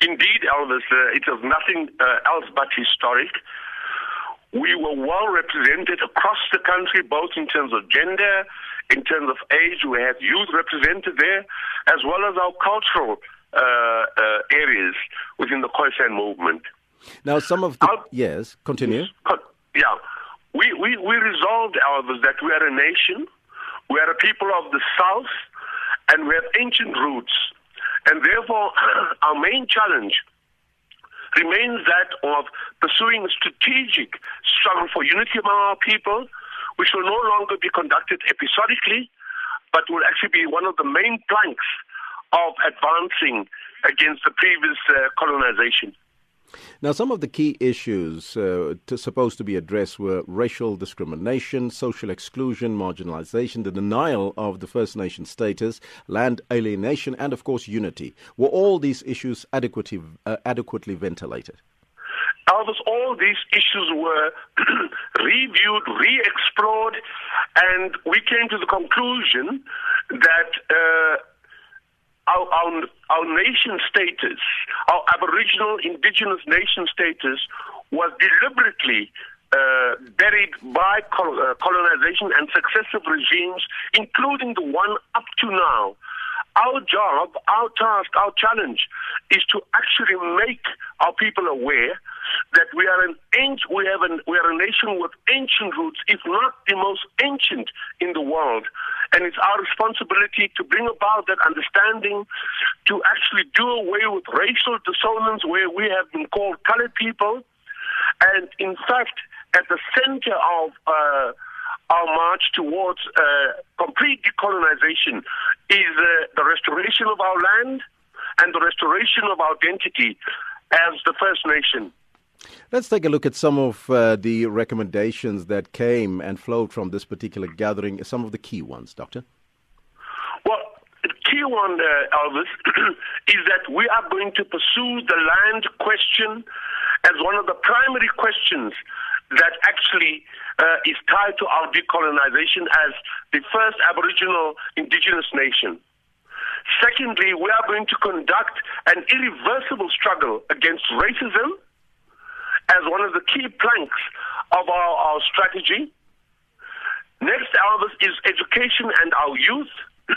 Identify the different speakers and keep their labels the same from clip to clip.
Speaker 1: Indeed, Elvis, uh, was nothing uh, else but historic. We were well represented across the country, both in terms of gender, in terms of age. We had youth represented there, as well as our cultural uh, uh, areas within the Khoisan movement.
Speaker 2: Now, some of the. Our, yes, continue.
Speaker 1: Yeah. We, we, we resolved, Elvis, that we are a nation, we are a people of the South, and we have ancient roots. And therefore, our main challenge remains that of pursuing a strategic struggle for unity among our people, which will no longer be conducted episodically, but will actually be one of the main planks of advancing against the previous uh, colonization.
Speaker 2: Now, some of the key issues uh, to, supposed to be addressed were racial discrimination, social exclusion, marginalization, the denial of the First Nation status, land alienation, and, of course, unity. Were all these issues adequately, uh, adequately ventilated?
Speaker 1: Elvis, all these issues were reviewed, re explored, and we came to the conclusion that our, our, nation status, our Aboriginal indigenous nation status, was deliberately uh, buried by col- uh, colonization and successive regimes, including the one up to now. Our job, our task, our challenge is to actually make our people aware that we are an ancient, we have an, we are a nation with ancient roots, if not the most ancient in the world. And it's our responsibility to bring about that understanding, to actually do away with racial dissonance where we have been called colored people. And in fact, at the center of uh, our march towards uh, complete decolonization is uh, the restoration of our land and the restoration of our identity as the First Nation.
Speaker 2: Let's take a look at some of uh, the recommendations that came and flowed from this particular gathering, some of the key ones, Doctor.
Speaker 1: Well, the key one, uh, Elvis, is that we are going to pursue the land question as one of the primary questions that actually uh, is tied to our decolonization as the first Aboriginal indigenous nation. Secondly, we are going to conduct an irreversible struggle against racism as one of the key planks of our, our strategy. Next, Elvis, is education and our youth.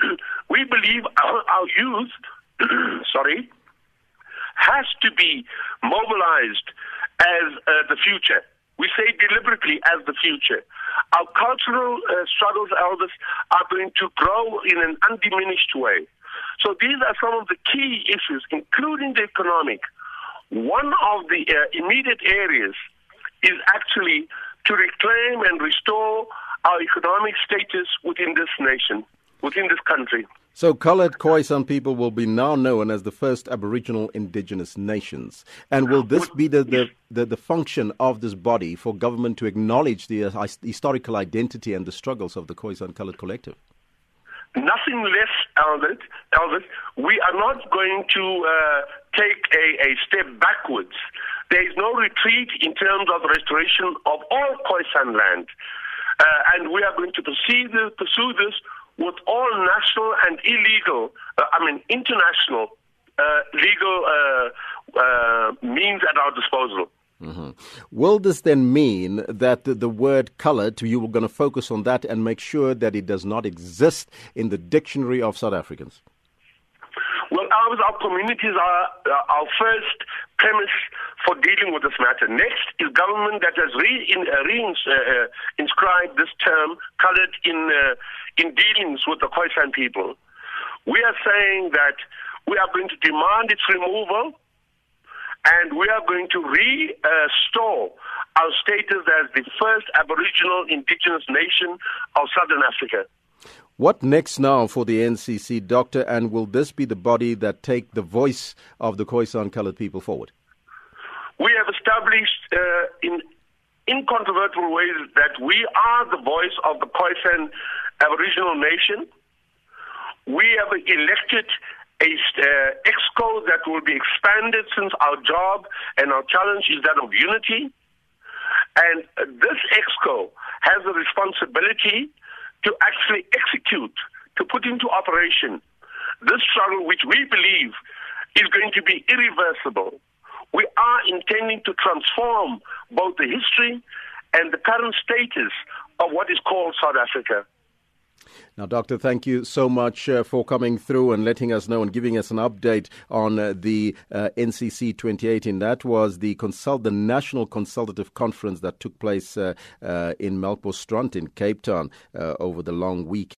Speaker 1: we believe our, our youth, sorry, has to be mobilized as uh, the future. We say deliberately as the future. Our cultural uh, struggles, Elvis, are going to grow in an undiminished way. So these are some of the key issues, including the economic. One of the uh, immediate areas is actually to reclaim and restore our economic status within this nation, within this country.
Speaker 2: So, coloured Khoisan people will be now known as the first Aboriginal indigenous nations. And will this be the, the, the, the function of this body for government to acknowledge the uh, historical identity and the struggles of the Khoisan Coloured Collective?
Speaker 1: Nothing less, Elvis. Elvis. We are not going to uh, take a, a step backwards. There is no retreat in terms of restoration of all Khoisan land. Uh, and we are going to pursue this, pursue this with all national and illegal, uh, I mean, international uh, legal uh, uh, means at our disposal.
Speaker 2: Mm-hmm. Will this then mean that the, the word colored, you were going to focus on that and make sure that it does not exist in the dictionary of South Africans?
Speaker 1: Our communities are uh, our first premise for dealing with this matter. Next is government that has re, in, uh, uh, uh, inscribed this term colored in uh, in dealings with the Khoisan people. We are saying that we are going to demand its removal and we are going to restore our status as the first Aboriginal indigenous nation of Southern Africa.
Speaker 2: What next now for the NCC, Doctor, and will this be the body that take the voice of the Khoisan colored people forward?
Speaker 1: We have established uh, in incontrovertible ways that we are the voice of the Khoisan Aboriginal nation. We have elected a uh, exco that will be expanded since our job and our challenge is that of unity. And this exco has the responsibility to actually execute, to put into operation this struggle, which we believe is going to be irreversible. We are intending to transform both the history and the current status of what is called South Africa.
Speaker 2: Now, Doctor, thank you so much uh, for coming through and letting us know and giving us an update on uh, the uh, NCC 2018. That was the consult the National Consultative Conference that took place uh, uh, in Melkbosstrand in Cape Town uh, over the long week.